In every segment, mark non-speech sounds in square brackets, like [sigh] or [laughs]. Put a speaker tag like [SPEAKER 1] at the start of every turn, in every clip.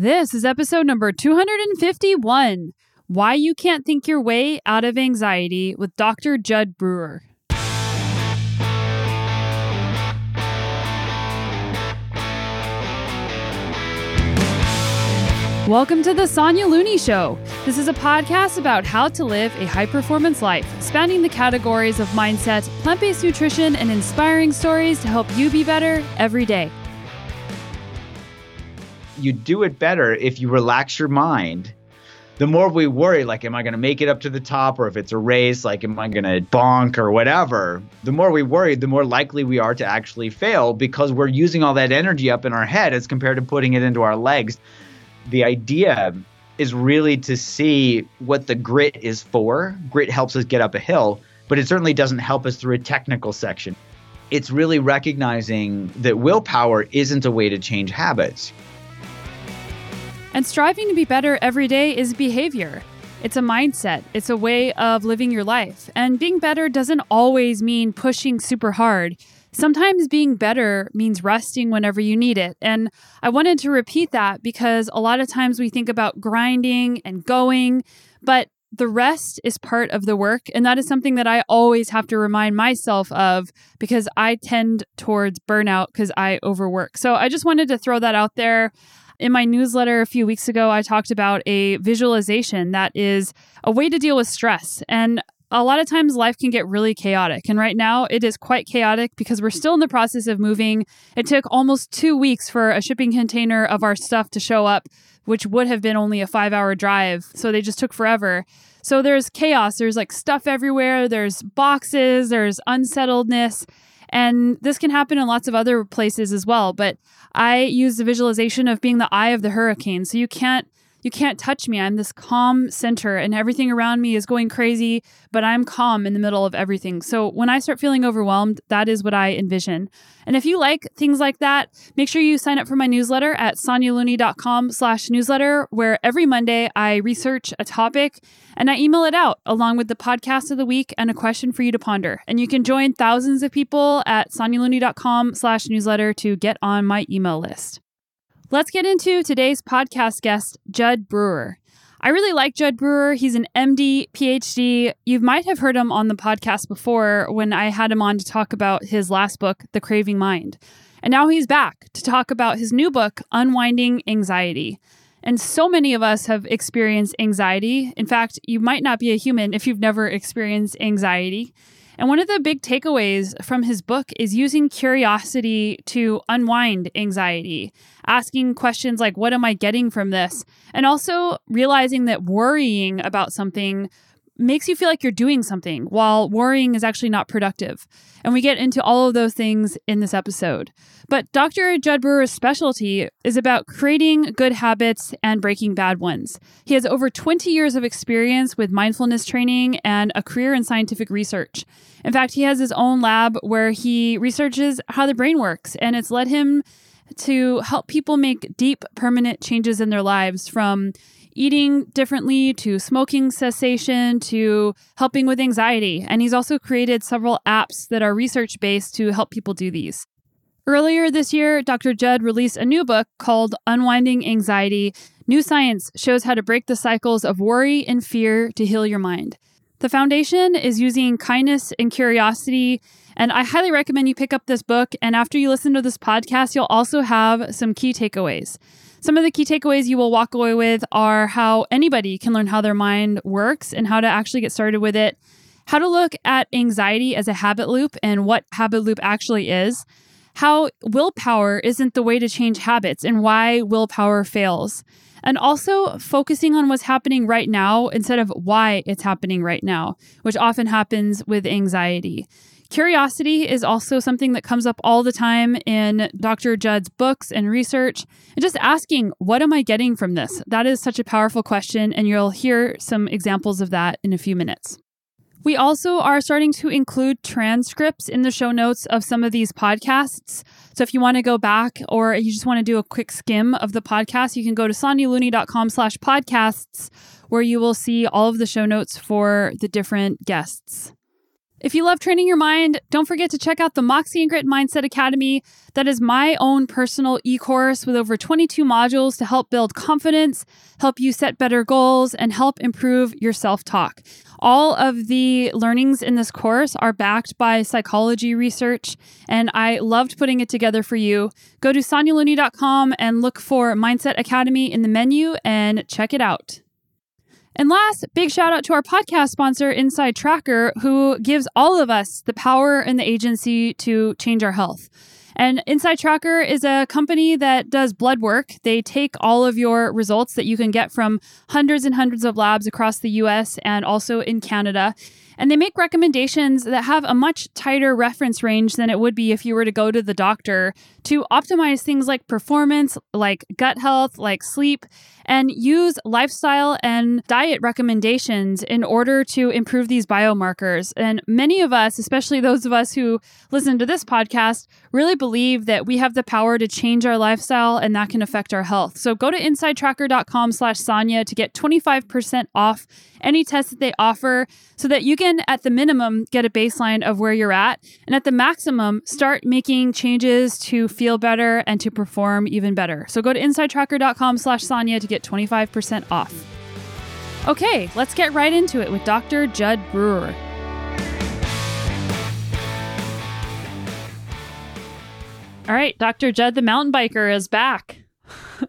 [SPEAKER 1] This is episode number 251 Why You Can't Think Your Way Out of Anxiety with Dr. Jud Brewer. Welcome to the Sonya Looney Show. This is a podcast about how to live a high performance life, spanning the categories of mindset, plant based nutrition, and inspiring stories to help you be better every day.
[SPEAKER 2] You do it better if you relax your mind. The more we worry, like, am I going to make it up to the top? Or if it's a race, like, am I going to bonk or whatever? The more we worry, the more likely we are to actually fail because we're using all that energy up in our head as compared to putting it into our legs the idea is really to see what the grit is for. Grit helps us get up a hill, but it certainly doesn't help us through a technical section. It's really recognizing that willpower isn't a way to change habits.
[SPEAKER 1] And striving to be better every day is behavior. It's a mindset, it's a way of living your life. And being better doesn't always mean pushing super hard. Sometimes being better means resting whenever you need it. And I wanted to repeat that because a lot of times we think about grinding and going, but the rest is part of the work. And that is something that I always have to remind myself of because I tend towards burnout because I overwork. So I just wanted to throw that out there. In my newsletter a few weeks ago, I talked about a visualization that is a way to deal with stress. And a lot of times life can get really chaotic. And right now it is quite chaotic because we're still in the process of moving. It took almost two weeks for a shipping container of our stuff to show up, which would have been only a five hour drive. So they just took forever. So there's chaos. There's like stuff everywhere. There's boxes. There's unsettledness. And this can happen in lots of other places as well. But I use the visualization of being the eye of the hurricane. So you can't you can't touch me. I'm this calm center and everything around me is going crazy, but I'm calm in the middle of everything. So when I start feeling overwhelmed, that is what I envision. And if you like things like that, make sure you sign up for my newsletter at sonyalooney.com slash newsletter, where every Monday I research a topic and I email it out along with the podcast of the week and a question for you to ponder. And you can join thousands of people at sonyalooney.com slash newsletter to get on my email list. Let's get into today's podcast guest, Jud Brewer. I really like Jud Brewer. He's an MD, PhD. You might have heard him on the podcast before when I had him on to talk about his last book, The Craving Mind. And now he's back to talk about his new book, Unwinding Anxiety. And so many of us have experienced anxiety. In fact, you might not be a human if you've never experienced anxiety. And one of the big takeaways from his book is using curiosity to unwind anxiety, asking questions like, What am I getting from this? And also realizing that worrying about something makes you feel like you're doing something while worrying is actually not productive. And we get into all of those things in this episode. But Dr. Jud Brewer's specialty is about creating good habits and breaking bad ones. He has over 20 years of experience with mindfulness training and a career in scientific research. In fact, he has his own lab where he researches how the brain works, and it's led him to help people make deep, permanent changes in their lives from eating differently to smoking cessation to helping with anxiety. And he's also created several apps that are research based to help people do these. Earlier this year, Dr. Jud released a new book called Unwinding Anxiety New Science Shows How to Break the Cycles of Worry and Fear to Heal Your Mind. The foundation is using kindness and curiosity. And I highly recommend you pick up this book. And after you listen to this podcast, you'll also have some key takeaways. Some of the key takeaways you will walk away with are how anybody can learn how their mind works and how to actually get started with it, how to look at anxiety as a habit loop and what habit loop actually is, how willpower isn't the way to change habits and why willpower fails, and also focusing on what's happening right now instead of why it's happening right now, which often happens with anxiety. Curiosity is also something that comes up all the time in Dr. Jud's books and research. And just asking, what am I getting from this? That is such a powerful question, and you'll hear some examples of that in a few minutes. We also are starting to include transcripts in the show notes of some of these podcasts. So if you want to go back or you just want to do a quick skim of the podcast, you can go to sonyalooney.com slash podcasts where you will see all of the show notes for the different guests. If you love training your mind, don't forget to check out the Moxie and Grit Mindset Academy. That is my own personal e course with over 22 modules to help build confidence, help you set better goals, and help improve your self talk. All of the learnings in this course are backed by psychology research, and I loved putting it together for you. Go to sonyalooney.com and look for Mindset Academy in the menu and check it out. And last, big shout out to our podcast sponsor, Inside Tracker, who gives all of us the power and the agency to change our health. And Inside Tracker is a company that does blood work. They take all of your results that you can get from hundreds and hundreds of labs across the US and also in Canada and they make recommendations that have a much tighter reference range than it would be if you were to go to the doctor to optimize things like performance, like gut health, like sleep, and use lifestyle and diet recommendations in order to improve these biomarkers. And many of us, especially those of us who listen to this podcast, really believe that we have the power to change our lifestyle and that can affect our health. So go to insidetracker.com slash Sonya to get 25% off any test that they offer so that you can, at the minimum, get a baseline of where you're at. And at the maximum, start making changes to feel better and to perform even better. So go to insidetracker.com slash Sonya to get 25% off. Okay, let's get right into it with Dr. Jud Brewer. All right, Dr. Jud, the mountain biker, is back.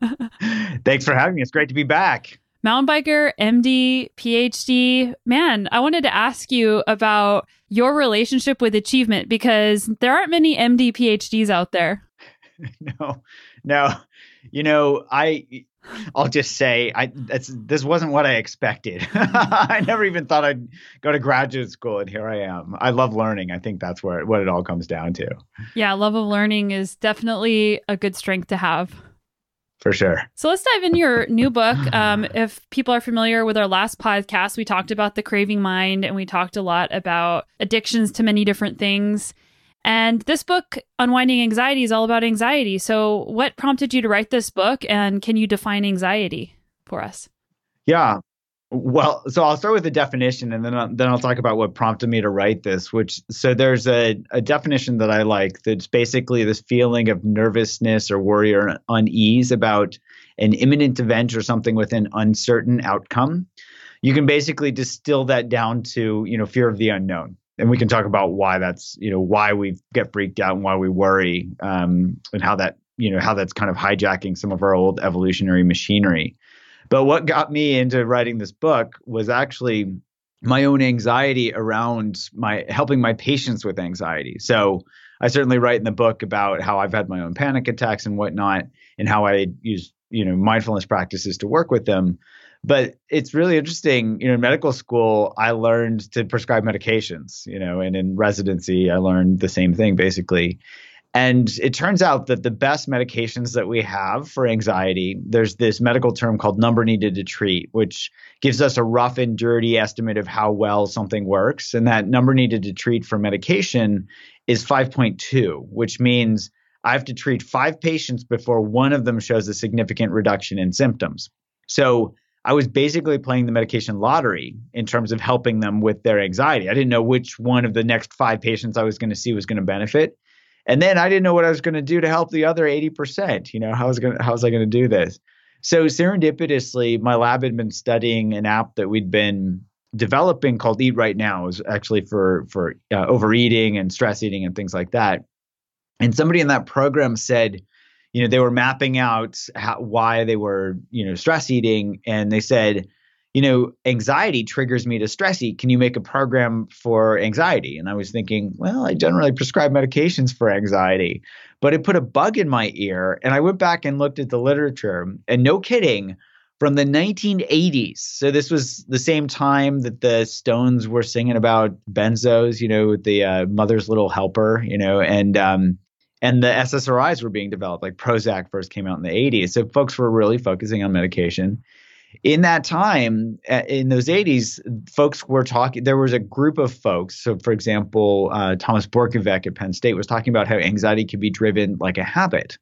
[SPEAKER 1] [laughs]
[SPEAKER 2] Thanks for having me. It's great to be back
[SPEAKER 1] mountain biker, MD, PhD. Man, I wanted to ask you about your relationship with achievement because there aren't many MD, PhDs out there. [laughs]
[SPEAKER 2] no, no. You know, I I'll just say I this wasn't what I expected. [laughs] I never even thought I'd go to graduate school and here I am. I love learning. I think that's where what it all comes down to.
[SPEAKER 1] Yeah, love of learning is definitely a good strength to have
[SPEAKER 2] for sure.
[SPEAKER 1] So let's dive in your new book. Um, if people are familiar with our last podcast, we talked about the craving mind and we talked a lot about addictions to many different things. And this book, Unwinding Anxiety, is all about anxiety. So, what prompted you to write this book and can you define anxiety for us?
[SPEAKER 2] Yeah. Well, so I'll start with the definition, and then I'll, then I'll talk about what prompted me to write this. Which so there's a, a definition that I like that's basically this feeling of nervousness or worry or unease about an imminent event or something with an uncertain outcome. You can basically distill that down to you know fear of the unknown, and we can talk about why that's you know why we get freaked out and why we worry, um, and how that you know how that's kind of hijacking some of our old evolutionary machinery. But what got me into writing this book was actually my own anxiety around my helping my patients with anxiety. So I certainly write in the book about how I've had my own panic attacks and whatnot, and how I use you know mindfulness practices to work with them. But it's really interesting. You know, in medical school, I learned to prescribe medications. You know, and in residency, I learned the same thing basically. And it turns out that the best medications that we have for anxiety, there's this medical term called number needed to treat, which gives us a rough and dirty estimate of how well something works. And that number needed to treat for medication is 5.2, which means I have to treat five patients before one of them shows a significant reduction in symptoms. So I was basically playing the medication lottery in terms of helping them with their anxiety. I didn't know which one of the next five patients I was going to see was going to benefit. And then I didn't know what I was going to do to help the other 80%. You know, how was going how was I going to do this? So serendipitously, my lab had been studying an app that we'd been developing called Eat Right Now. It was actually for for uh, overeating and stress eating and things like that. And somebody in that program said, you know, they were mapping out how, why they were, you know, stress eating, and they said, you know, anxiety triggers me to stress eat. Can you make a program for anxiety? And I was thinking, well, I generally prescribe medications for anxiety, but it put a bug in my ear. And I went back and looked at the literature, and no kidding, from the 1980s. So this was the same time that the Stones were singing about benzos, you know, the uh, Mother's Little Helper, you know, and um, and the SSRIs were being developed. Like Prozac first came out in the 80s, so folks were really focusing on medication. In that time in those 80s folks were talking there was a group of folks. So for example uh, thomas borkovec at penn state was talking about how anxiety could be driven like a habit.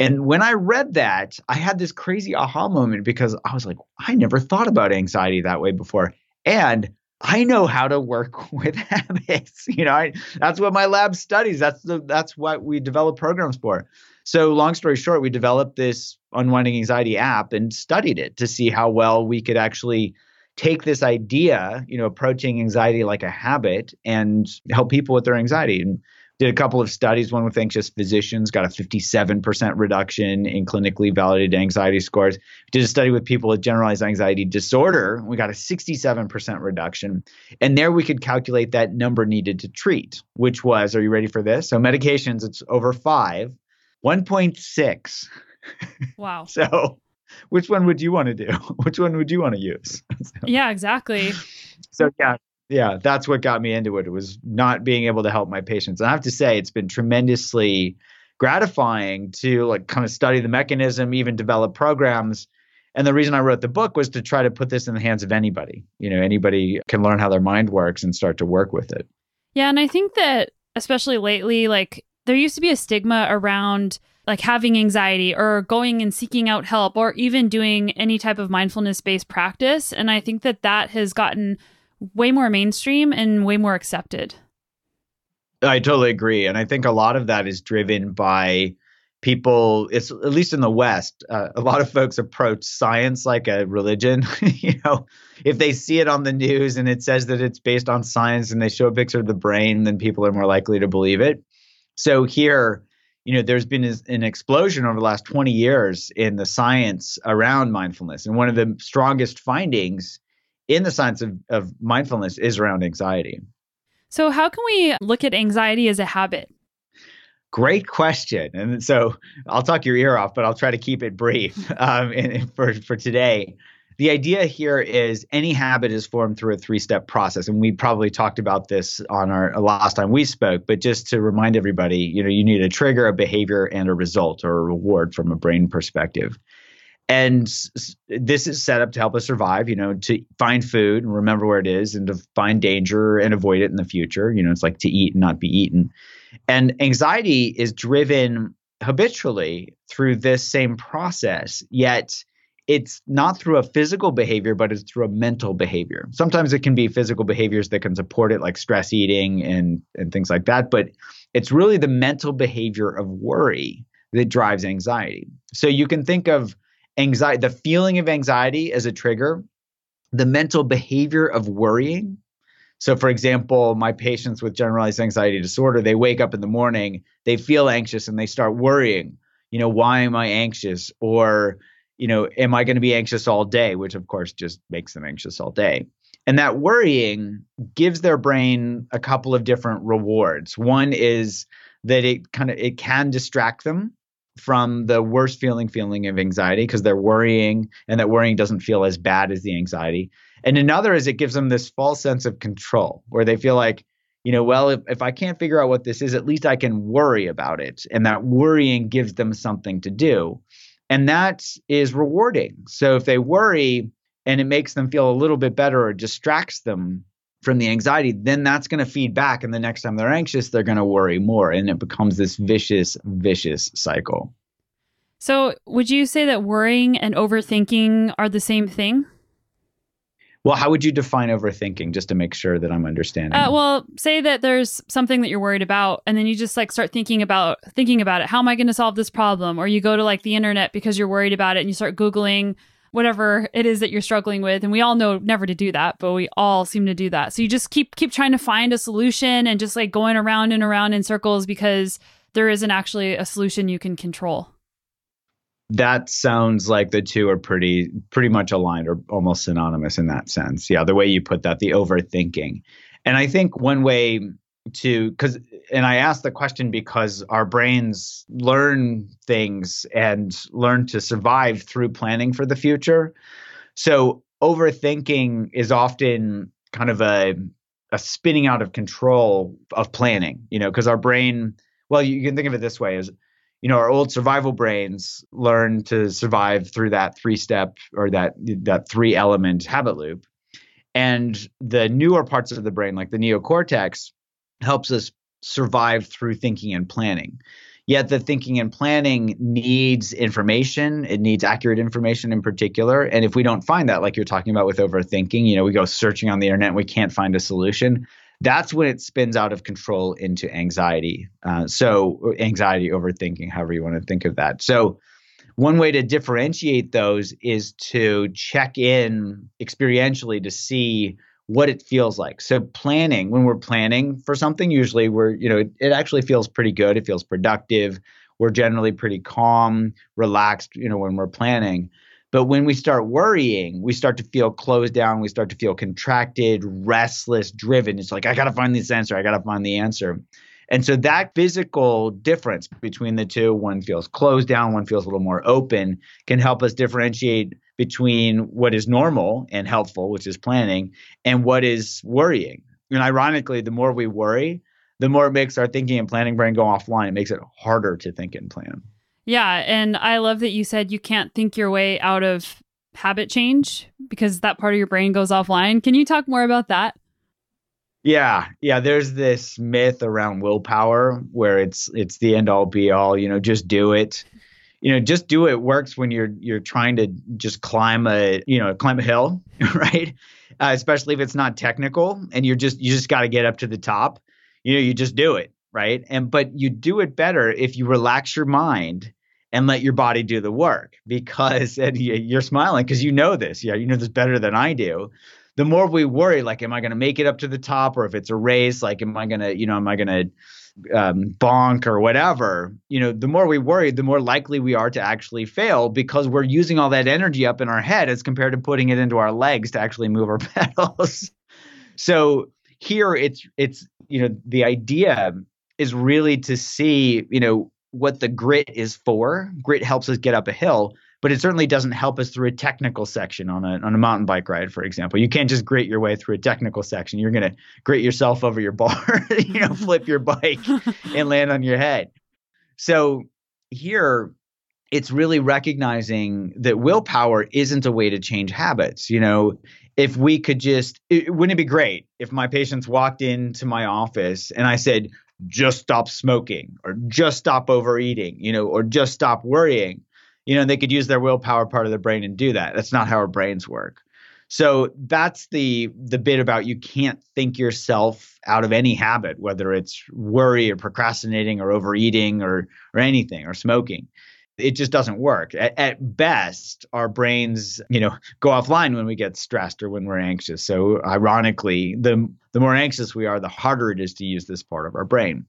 [SPEAKER 2] And when i read that i had this crazy aha moment because i was like i never thought about anxiety that way before. And I know how to work [laughs] with habits. You know, I, that's what my lab studies. That's the that's what we develop programs for. So, long story short, we developed this unwinding anxiety app and studied it to see how well we could actually take this idea, you know, approaching anxiety like a habit and help people with their anxiety. And did a couple of studies, one with anxious physicians, got a 57% reduction in clinically validated anxiety scores. Did a study with people with generalized anxiety disorder, we got a 67% reduction. And there we could calculate that number needed to treat, which was, are you ready for this? So medications, it's over five 1.6.
[SPEAKER 1] Wow. [laughs]
[SPEAKER 2] so, which one would you want to do? [laughs] Which one would you want to use? [laughs]
[SPEAKER 1] so, yeah, exactly.
[SPEAKER 2] So, yeah, yeah, that's what got me into it. It was not being able to help my patients. And I have to say, it's been tremendously gratifying to like kind of study the mechanism, even develop programs. And the reason I wrote the book was to try to put this in the hands of anybody. You know, anybody can learn how their mind works and start to work with it.
[SPEAKER 1] Yeah, and I think that especially lately, like there used to be a stigma around like having anxiety or going and seeking out help or even doing any type of mindfulness based practice and i think that that has gotten way more mainstream and way more accepted
[SPEAKER 2] i totally agree and i think a lot of that is driven by people it's at least in the west uh, a lot of folks approach science like a religion [laughs] you know if they see it on the news and it says that it's based on science and they show a picture of the brain then people are more likely to believe it so here, you know, there's been an explosion over the last 20 years in the science around mindfulness. And one of the strongest findings in the science of, of mindfulness is around anxiety.
[SPEAKER 1] So, how can we look at anxiety as a habit?
[SPEAKER 2] Great question. And so I'll talk your ear off, but I'll try to keep it brief [laughs] um, for, for today the idea here is any habit is formed through a three step process. And we probably talked about this on our last time we spoke, but just to remind everybody, you know, you need a trigger, a behavior, and a result or a reward from a brain perspective. And this is set up to help us survive, you know, to find food and remember where it is and to find danger and avoid it in the future. You know, it's like to eat and not be eaten. And anxiety is driven habitually through this same process, yet it's not through a physical behavior, but it's through a mental behavior. Sometimes it can be physical behaviors that can support it, like stress eating and, and things like that. But it's really the mental behavior of worry that drives anxiety. So you can think of anxiety, the feeling of anxiety as a trigger, the mental behavior of worrying. So, for example, my patients with generalized anxiety disorder, they wake up in the morning, they feel anxious, and they start worrying. You know, why am I anxious? Or you know, am I going to be anxious all day? Which of course just makes them anxious all day. And that worrying gives their brain a couple of different rewards. One is that it kind of it can distract them from the worst feeling feeling of anxiety because they're worrying and that worrying doesn't feel as bad as the anxiety. And another is it gives them this false sense of control where they feel like, you know, well, if, if I can't figure out what this is, at least I can worry about it. And that worrying gives them something to do. And that is rewarding. So if they worry and it makes them feel a little bit better or distracts them from the anxiety, then that's going to feed back. And the next time they're anxious, they're going to worry more. And it becomes this vicious, vicious cycle.
[SPEAKER 1] So, would you say that worrying and overthinking are the same thing?
[SPEAKER 2] Well, how would you define overthinking just to make sure that I'm understanding?
[SPEAKER 1] Uh, well, say that there's something that you're worried about and then you just like start thinking about thinking about it. How am I going to solve this problem? Or you go to like the internet because you're worried about it and you start googling whatever it is that you're struggling with and we all know never to do that, but we all seem to do that. So you just keep keep trying to find a solution and just like going around and around in circles because there isn't actually a solution you can control
[SPEAKER 2] that sounds like the two are pretty pretty much aligned or almost synonymous in that sense. Yeah, the way you put that, the overthinking. And I think one way to cuz and I ask the question because our brains learn things and learn to survive through planning for the future. So overthinking is often kind of a a spinning out of control of planning, you know, because our brain well, you can think of it this way as you know our old survival brains learn to survive through that three step or that that three element habit loop and the newer parts of the brain like the neocortex helps us survive through thinking and planning Yet the thinking and planning needs information. It needs accurate information in particular. And if we don't find that, like you're talking about with overthinking, you know, we go searching on the internet and we can't find a solution. That's when it spins out of control into anxiety. Uh, so, anxiety, overthinking, however you want to think of that. So, one way to differentiate those is to check in experientially to see what it feels like. So planning, when we're planning for something, usually we're, you know, it, it, actually feels pretty good. It feels productive. We're generally pretty calm, relaxed, you know, when we're planning. But when we start worrying, we start to feel closed down. We start to feel contracted, restless, driven. It's like, I got to find this answer. I got to find the answer. And so that physical difference between the two, one feels closed down, one feels a little more open, can help us differentiate between what is normal and helpful, which is planning, and what is worrying. And ironically, the more we worry, the more it makes our thinking and planning brain go offline. It makes it harder to think and plan.
[SPEAKER 1] Yeah. And I love that you said you can't think your way out of habit change because that part of your brain goes offline. Can you talk more about that?
[SPEAKER 2] Yeah, yeah. There's this myth around willpower where it's it's the end all be all. You know, just do it you know just do it works when you're you're trying to just climb a you know climb a hill [laughs] right? Uh, especially if it's not technical and you're just you just got to get up to the top you know you just do it right? And but you do it better if you relax your mind and let your body do the work because [laughs] and you're smiling because you know this. Yeah you know this better than i do. The more we worry like am i going to make it up to the top or if it's a race like am i going to you know am i going to um, bonk or whatever, you know, the more we worry, the more likely we are to actually fail because we're using all that energy up in our head as compared to putting it into our legs to actually move our [laughs] pedals. so here it's it's you know the idea is really to see you know what the grit is for. Grit helps us get up a hill, but it certainly doesn't help us through a technical section on a on a mountain bike ride, for example. You can't just grit your way through a technical section. You're gonna grit yourself over your bar, [laughs] you know, flip your bike [laughs] and land on your head. So here it's really recognizing that willpower isn't a way to change habits. You know, if we could just, it, wouldn't it be great if my patients walked into my office and I said, just stop smoking or just stop overeating, you know, or just stop worrying? You know, they could use their willpower part of their brain and do that. That's not how our brains work. So that's the the bit about you can't think yourself out of any habit, whether it's worry or procrastinating or overeating or or anything or smoking. It just doesn't work. At, at best, our brains, you know, go offline when we get stressed or when we're anxious. So ironically, the the more anxious we are, the harder it is to use this part of our brain.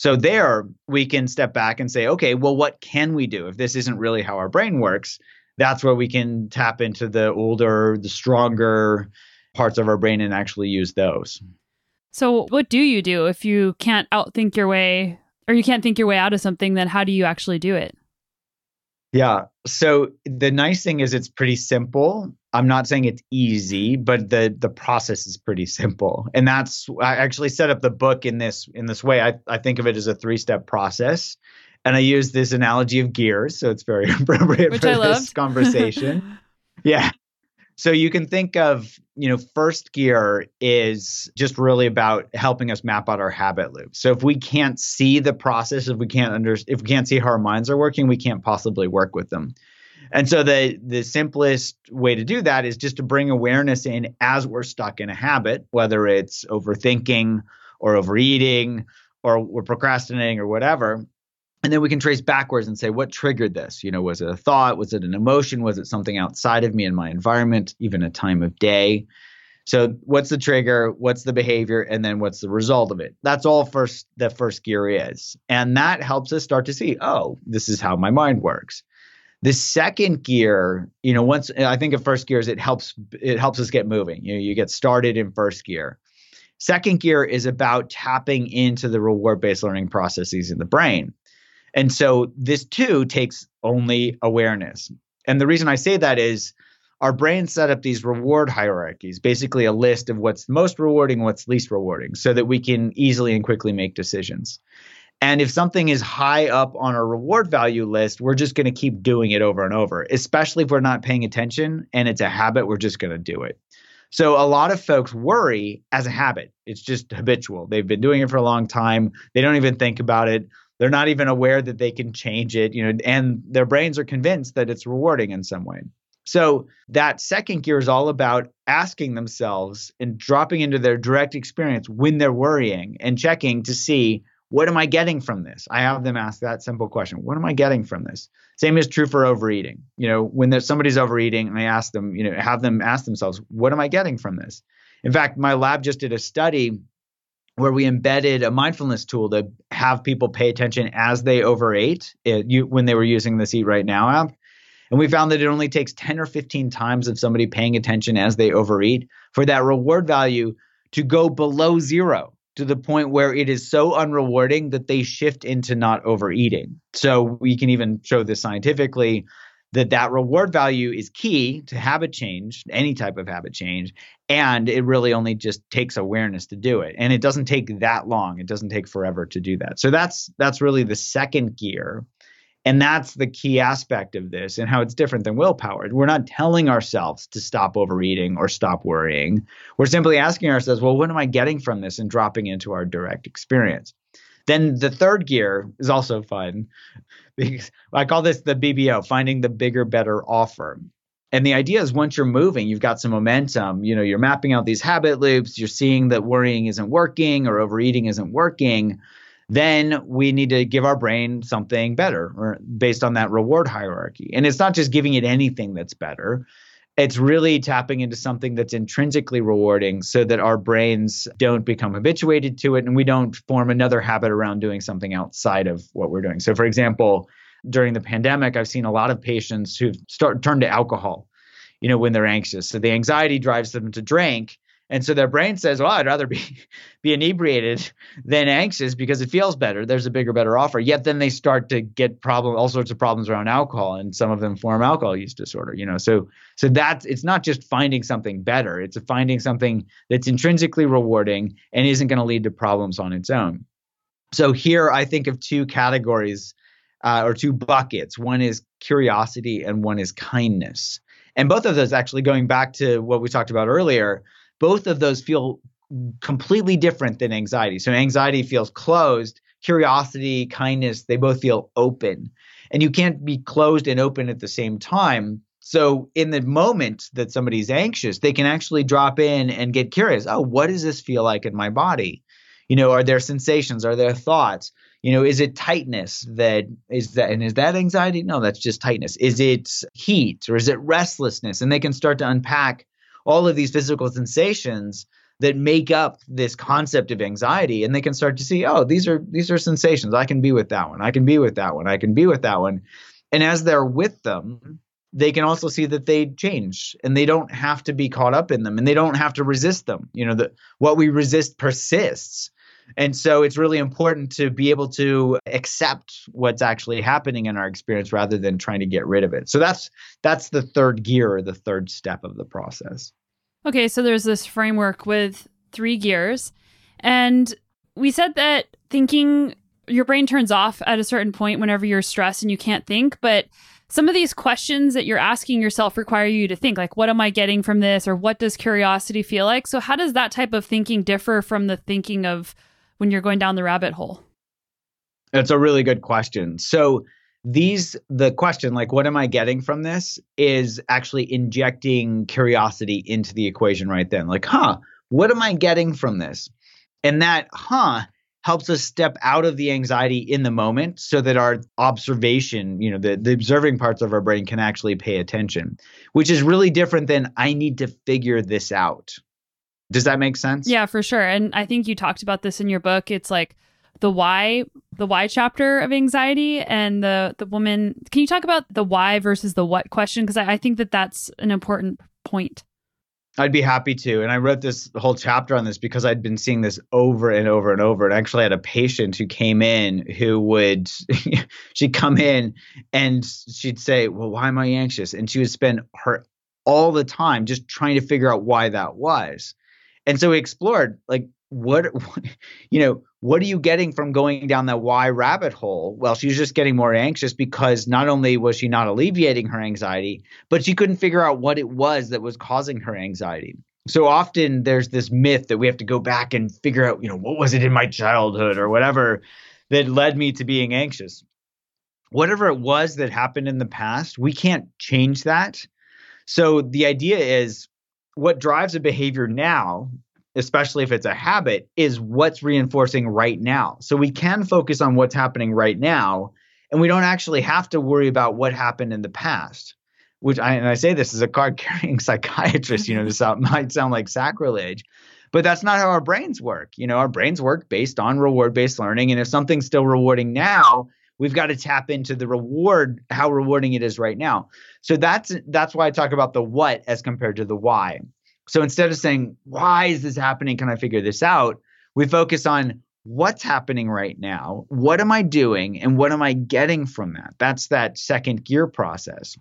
[SPEAKER 2] So there we can step back and say, okay, well, what can we do if this isn't really how our brain works? That's where we can tap into the older, the stronger parts of our brain and actually use those.
[SPEAKER 1] So, what do you do if you can't outthink your way or you can't think your way out of something? Then, how do you actually do it?
[SPEAKER 2] Yeah. So the nice thing is it's pretty simple. I'm not saying it's easy, but the the process is pretty [laughs] simple. And that's I actually set up the book in this in this way. I, I think of it as a three-step process. And I use this analogy of gears, so it's very [laughs] appropriate
[SPEAKER 1] Which
[SPEAKER 2] for
[SPEAKER 1] I
[SPEAKER 2] this
[SPEAKER 1] loved. [laughs]
[SPEAKER 2] conversation. yeah. So you can think of, you know, first gear is just really about helping us map out our habit loop. So if we can't see the process, if we can't under, if we can't see how our minds are working, we can't possibly work with them. And so the the simplest way to do that is just to bring awareness in as we're stuck in a habit, whether it's overthinking or overeating or we're procrastinating or whatever, and then we can trace backwards and say what triggered this? You know was it a thought? Was it an emotion? Was it something outside of me in my environment even a time of day? So what's the trigger? What's the behavior? And then what's the result of it? That's all first the first gear is. And that helps us start to see oh this is how my mind works. The second gear you know once i think of first gear is it helps it helps us get moving. You know you get started in first gear. Second gear is about tapping into the reward based learning processes in the brain and so this too takes only awareness. And the reason I say that is our brain set up these reward hierarchies, basically a list of what's most rewarding, what's least rewarding, so that we can easily and quickly make decisions. And if something is high up on our reward value list, we're just going to keep doing it over and over, especially if we're not paying attention and it's a habit, we're just going to do it. So a lot of folks worry as a habit. It's just habitual. They've been doing it for a long time. They don't even think about it They're not even aware that they can change it, you know, and their brains are convinced that it's rewarding in some way. So that second gear is all about asking themselves and dropping into their direct experience when they're worrying and checking to see what am I getting from this? I have them ask that simple question. What am I getting from this? Same is true for overeating. You know, when there's somebody's overeating and I ask them, you know, have them ask themselves, what am I getting from this? In fact, my lab just did a study where we embedded a mindfulness tool to have people pay attention as they overate it, you, when they were using this Eat Right Now app. And we found that it only takes 10 or 15 times of somebody paying attention as they overeat for that reward value to go below zero to the point where it is so unrewarding that they shift into not overeating. So we can even show this scientifically that that reward value is key to habit change, any type of habit change, and it really only just takes awareness to do it. And it doesn't take that long. It doesn't take forever to do that. So that's that's really the second gear and that's the key aspect of this and how it's different than willpower. We're not telling ourselves to stop overeating or stop worrying. We're simply asking ourselves, well, what am I getting from this and dropping into our direct experience? Then the third gear is also fun because I call this the BBO, finding the bigger, better offer. And the idea is once you're moving, you've got some momentum, you know, you're mapping out these habit loops, you're seeing that worrying isn't working or overeating isn't working then we need to give our brain something better or based on that reward hierarchy. And it's not just giving it anything that's better. It's really tapping into something that's intrinsically rewarding so that our brains don't become habituated to it and we don't form another habit around doing something outside of what we're doing. So, for example, during the pandemic, I've seen a lot of patients who've start turn to alcohol, you know, when they're anxious. So the anxiety drives them to drink and so their brain says, well, I'd rather be, [laughs] be inebriated than anxious because it feels better. There's a bigger, better offer. Yet then they start to get problem, all sorts of problems around alcohol, and some of them form alcohol use disorder. You know, so so that's it's not just finding something better; it's finding something that's intrinsically rewarding and isn't going to lead to problems on its own. So here I think of two categories uh, or two buckets. One is curiosity, and one is kindness. And both of those actually going back to what we talked about earlier both of those feel completely different than anxiety. So anxiety feels closed, curiosity, kindness, they both feel open. And you can't be closed and open at the same time. So in the moment that somebody's anxious, they can actually drop in and get curious. Oh, what does this feel like in my body? You know, are there sensations? Are there thoughts? You know, is it tightness that is that and is that anxiety? No, that's just tightness. Is it heat or is it restlessness? And they can start to unpack all of these physical sensations that make up this concept of anxiety and they can start to see oh these are these are sensations. I can be with that one. I can be with that one. I can be with that one. And as they're with them they can also see that they change and they don't have to be caught up in them and they don't have to resist them. You know that what we resist persists and so it's really important to be able to accept what's actually happening in our experience rather than trying to get rid of it. So that's that's the third gear the third step of the process.
[SPEAKER 1] Okay, so there's this framework with three gears and we said that thinking your brain turns off at a certain point whenever you're stressed and you can't think, but some of these questions that you're asking yourself require you to think like what am i getting from this or what does curiosity feel like so how does that type of thinking differ from the thinking of when you're going down the rabbit hole?
[SPEAKER 2] That's a really good question. So these the question like what am i getting from this is actually injecting curiosity into the equation right then like huh what am i getting from this and that huh helps us step out of the anxiety in the moment so that our observation you know the, the observing parts of our brain can actually pay attention which is really different than i need to figure this out does that make sense?
[SPEAKER 1] Yeah, for sure. And I think you talked about this in your book. It's like the why the why chapter of anxiety and the the woman can you talk about the why versus the what question because I, I think that that's an important point
[SPEAKER 2] I'd be happy to. And I wrote this whole chapter on this because I'd been seeing this over and over and over. And actually had a patient who came in who would [laughs] she'd come in and she'd say, Well, why am I anxious? And she would spend her all the time just trying to figure out why that was. And so we explored like [laughs] what, you know, what are you getting from going down that why rabbit hole? Well, she was just getting more anxious because not only was she not alleviating her anxiety, but she couldn't figure out what it was that was causing her anxiety. So often there's this myth that we have to go back and figure out, you know, what was it in my childhood or whatever that led me to being anxious. Whatever it was that happened in the past, we can't change that. So the idea is what drives a behavior now, especially if it's a habit, is what's reinforcing right now. So we can focus on what's happening right now, and we don't actually have to worry about what happened in the past. Which I and I say this as a card carrying [laughs] psychiatrist, you know, this [laughs] might sound like sacrilege, but that's not how our brains work. You know, our brains work based on reward based learning. And if something's still rewarding now, we've got to tap into the reward, how rewarding it is right now. So that's that's why I talk about the what as compared to the why. So instead of saying, why is this happening? Can I figure this out? We focus on what's happening right now, what am I doing, and what am I getting from that? That's that second gear process.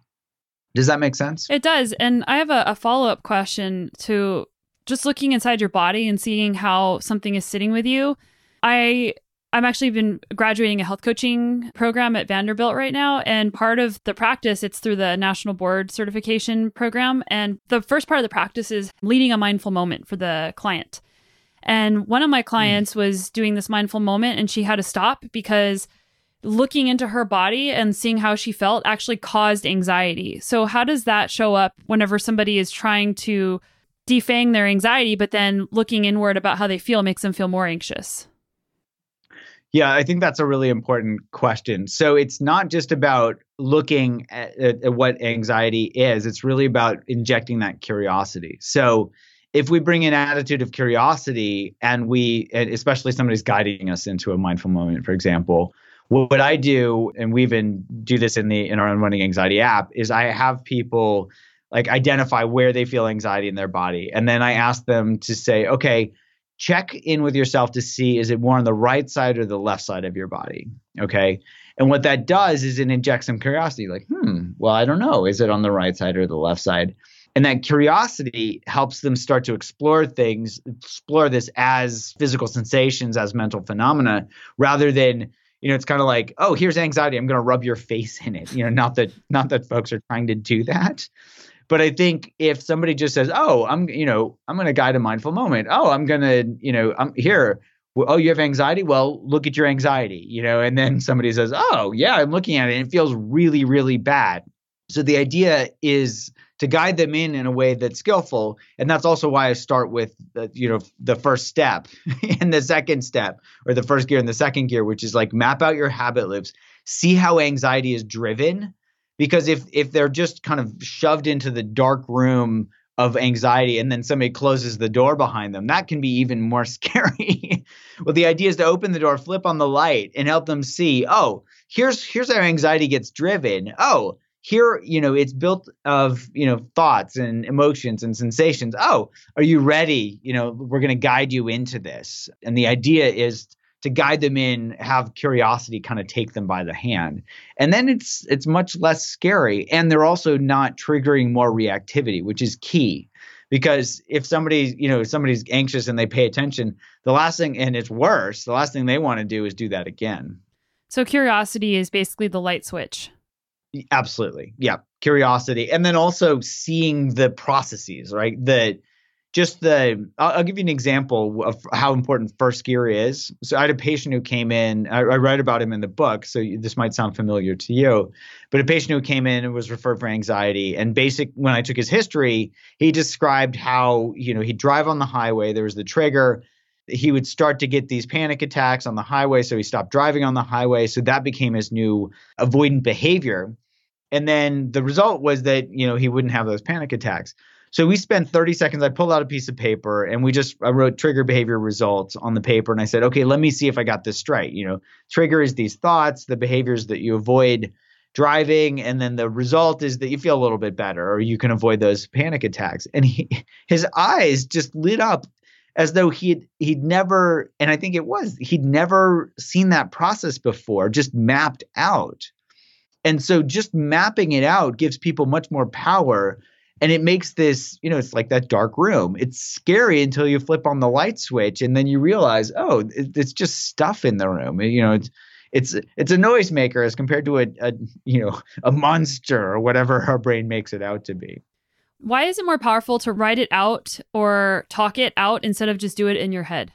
[SPEAKER 2] Does that make sense?
[SPEAKER 1] It does. And I have a, a follow up question to just looking inside your body and seeing how something is sitting with you. I I'm actually been graduating a health coaching program at Vanderbilt right now. And part of the practice, it's through the National Board Certification Program. And the first part of the practice is leading a mindful moment for the client. And one of my clients mm. was doing this mindful moment and she had to stop because looking into her body and seeing how she felt actually caused anxiety. So, how does that show up whenever somebody is trying to defang their anxiety, but then looking inward about how they feel makes them feel more anxious?
[SPEAKER 2] Yeah, I think that's a really important question. So it's not just about looking at, at, what anxiety is, it's really about injecting that curiosity. So if we bring an attitude of curiosity and we, especially somebody's guiding us into a mindful moment, for example, what I do, and we even do this in the in our Unwinding Anxiety app, is I have people like identify where they feel anxiety in their body, and then I ask them to say, okay, check in with yourself to see is it more on the right side or the left side of your body, okay? And what that does is it injects some curiosity, like, hmm, well, I don't know, is it on the right side or the left side? And that curiosity helps them start to explore things, explore this as physical sensations, as mental phenomena, rather than you know it's kind of like oh here's anxiety i'm going to rub your face in it you know not that not that folks are trying to do that but i think if somebody just says oh i'm you know i'm going to guide a mindful moment. Oh i'm going to you know i'm here. Oh you have anxiety? Well look at your anxiety you know and then somebody says oh yeah i'm looking at it and it feels really really bad. So the idea is to guide them in in a way that's skillful and that's also why i start with the, you know the first step [laughs] and the second step or the first gear and the second gear which is like map out your habit loops see how anxiety is driven because if if they're just kind of shoved into the dark room of anxiety and then somebody closes the door behind them that can be even more [laughs] scary. Well the idea is to open the door flip on the light and help them see oh here's here's how anxiety gets driven. Oh here you know it's built of you know thoughts and emotions and sensations. Oh are you ready? You know we're going to guide you into this. And the idea is to guide them in have curiosity kind of take them by the hand and then it's it's much less scary and they're also not triggering more reactivity which is key because if somebody you know somebody's anxious and they pay attention the last thing and it's worse the last thing they want to do is do that again
[SPEAKER 1] so curiosity is basically the light switch
[SPEAKER 2] Absolutely. Yeah. Curiosity. And then also seeing the processes, right? The just the I'll, I'll, give you an example of how important first gear is. So I had a patient who came in. I, I write about him in the book, so this might sound familiar to you. But a patient who came in and was referred for anxiety, and basic when I took his history, he described how you know he'd drive on the highway. There was the trigger he would start to get these panic attacks on the highway. So he stopped driving on the highway. So that became his new avoidant behavior. And then the result was that, you know, he wouldn't have those panic attacks. So we spent 30 seconds. I pulled out a piece of paper and we just I wrote trigger behavior results on the paper. And I said, okay, let me see if I got this straight. You know, trigger is these thoughts, the behaviors that you avoid driving, and then the result is that you feel a little bit better or you can avoid those panic attacks. And he, his eyes just lit up as though he'd he'd never and I think it was he'd never seen that process before just mapped out. And so just mapping it out gives people much more power and it makes this, you know, it's like that dark room. It's scary until you flip on the light switch and then you realize, oh, it's just stuff in the room. You know, it's it's it's a noisemaker as compared to a, a you know a monster or whatever [laughs] our brain makes it out to be.
[SPEAKER 1] Why is it more powerful to write it out or talk it out instead of just do it in your head?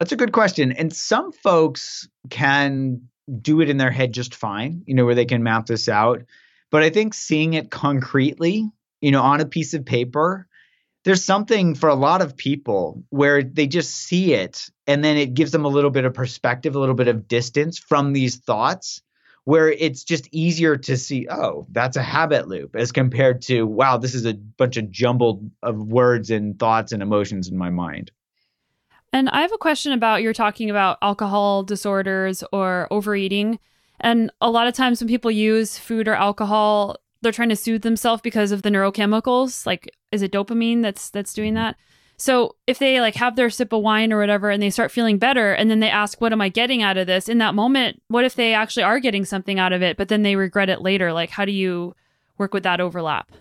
[SPEAKER 2] That's a good question. And some folks can do it in their head just fine, you know, where they can map this out. But I think seeing it concretely, you know, on a piece of paper, there's something for a lot of people where they just see it and then it gives them a little bit of perspective, a little bit of distance from these thoughts where it's just easier to see, oh, that's a habit loop as compared to, wow, this is a bunch of jumbled of words and thoughts and emotions in my mind.
[SPEAKER 1] And I have a question about you're talking about alcohol disorders or overeating. And a lot of times when people use food or alcohol, they're trying to soothe themselves because of the neurochemicals. Like, is it dopamine that's that's doing that? So if they like have their sip of wine or whatever and they start feeling better and then they ask, what am I getting out of this? In that moment, what if they actually are getting something out of it, but then they regret it later? Like, how do you work with that overlap?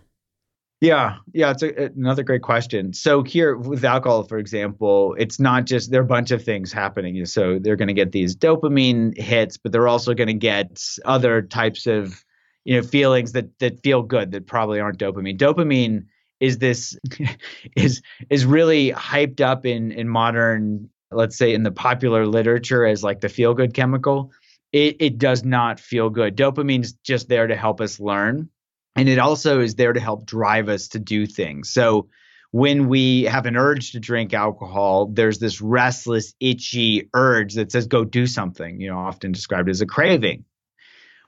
[SPEAKER 2] Yeah, yeah, it's a, another great question. So here with alcohol, for example, it's not just there are a bunch of things happening. So they're going to get these dopamine hits, but they're also going to get other types of you know feelings that that feel good that probably aren't dopamine. Dopamine is this [laughs] is is really hyped up in in modern, let's say, in the popular literature as like the feel good chemical. It it does not feel good. Dopamine's just there to help us learn and it also is there to help drive us to do things. So when we have an urge to drink alcohol, there's this restless, itchy urge that says, go do something, you know, often described as a craving.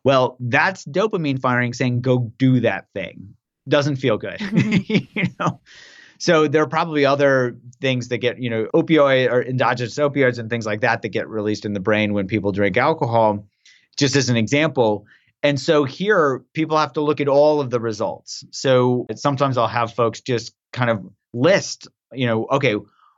[SPEAKER 2] Well, that's dopamine firing saying, go do that thing. Doesn't feel good. [laughs] Mm-hmm. [laughs] you know? So there are probably other things that get, you know, opioid or endogenous opioids and things like that that get released in the brain when people drink alcohol. Just as an example, and so here, people have to look at all of the results. So sometimes I'll have folks just kind of list, you know, okay,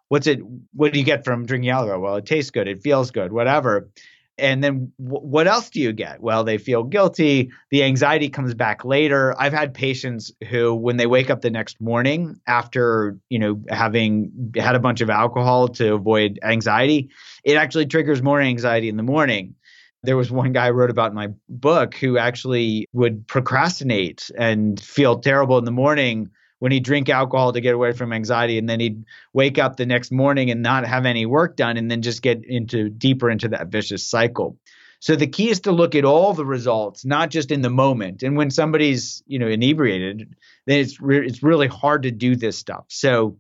[SPEAKER 2] what's it? What do you get from drinking alcohol? Well, it tastes good, it feels good, whatever. And then w- what else do you get? Well, they feel guilty. The anxiety comes back later. I've had patients who, when they wake up the next morning after, you know, having had a bunch of alcohol to avoid anxiety, it actually triggers more anxiety in the morning. There was one guy I wrote about in my book who actually would procrastinate and feel terrible in the morning when he'd drink alcohol to get away from anxiety and then he'd wake up the next morning and not have any work done and then just get into deeper into that vicious cycle. So the key is to look at all the results, not just in the moment. And when somebody's, you know, inebriated, then it's re- it's really hard to do this stuff. So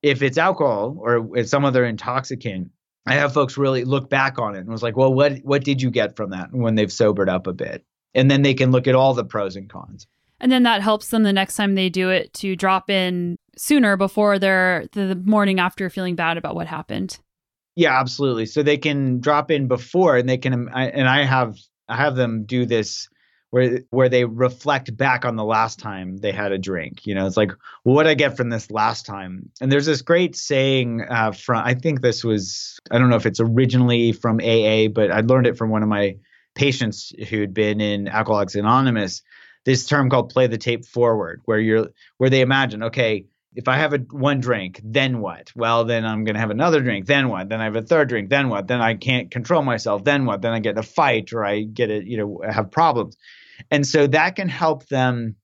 [SPEAKER 2] if it's alcohol or some other intoxicant, I have folks really look back on it and was like, well, what what did you get from that when they've sobered up a bit? And then they can look at all the pros and cons.
[SPEAKER 1] And then that helps them the next time they do it to drop in sooner before they're the morning after feeling bad about what happened.
[SPEAKER 2] Yeah, absolutely. So they can drop in before and they can and I have I have them do this where where they reflect back on the last time they had a drink. You know, it's like, well, what I get from this last time? And there's this great saying uh, from I think this was I don't know if it's originally from AA, but I learned it from one of my patients who'd been in Alcoholics Anonymous. This term called "play the tape forward," where you're where they imagine, okay, if I have a one drink, then what? Well, then I'm going to have another drink. Then what? Then I have a third drink. Then what? Then I can't control myself. Then what? Then I get in a fight or I get it, you know, have problems. And so that can help them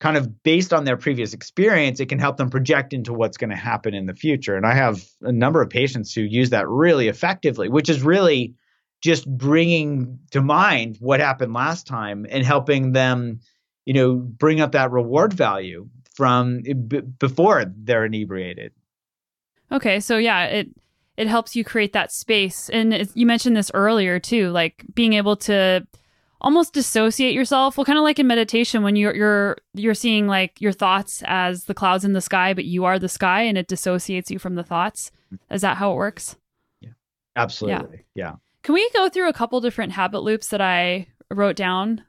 [SPEAKER 2] kind of based on their previous experience, it can help them project into what's going to happen in the future. And I have a number of patients who use that really effectively, which is really just bringing to mind what happened last time and helping them, you know, bring up that reward value from eh, b- before they're inebriated.
[SPEAKER 1] Okay, so yeah, it it helps you create that space, and you mentioned this earlier too, like being able to almost dissociate yourself. Well, kind of like in meditation when you're you're you're seeing like your thoughts as the clouds in the sky, but you are the sky, and it dissociates you from the thoughts. Is that how it works?
[SPEAKER 2] Yeah, absolutely. Yeah. yeah.
[SPEAKER 1] Can we go through a couple different habit loops that I wrote down?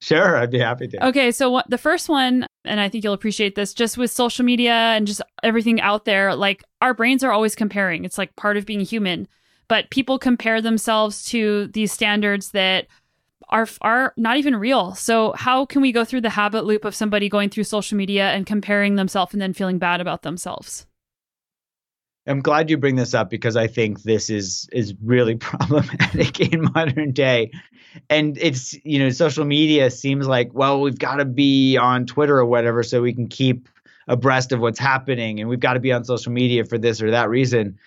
[SPEAKER 2] sure, I'd be happy to.
[SPEAKER 1] Okay, so what, the first one, and I think you'll appreciate this, just with social media and just everything out there, like our brains are always comparing. It's like part of being human. But people compare themselves to these standards that are are not even real. So how can we go through the habit loop of somebody going through social media and comparing themselves and then feeling bad about themselves?
[SPEAKER 2] I'm glad you bring this up because I think this is is really [laughs] problematic in modern day. And it's, you know, social media seems like, well, we've got to be on Twitter or whatever so we can keep abreast of what's happening and we've got to be on social media for this or that reason.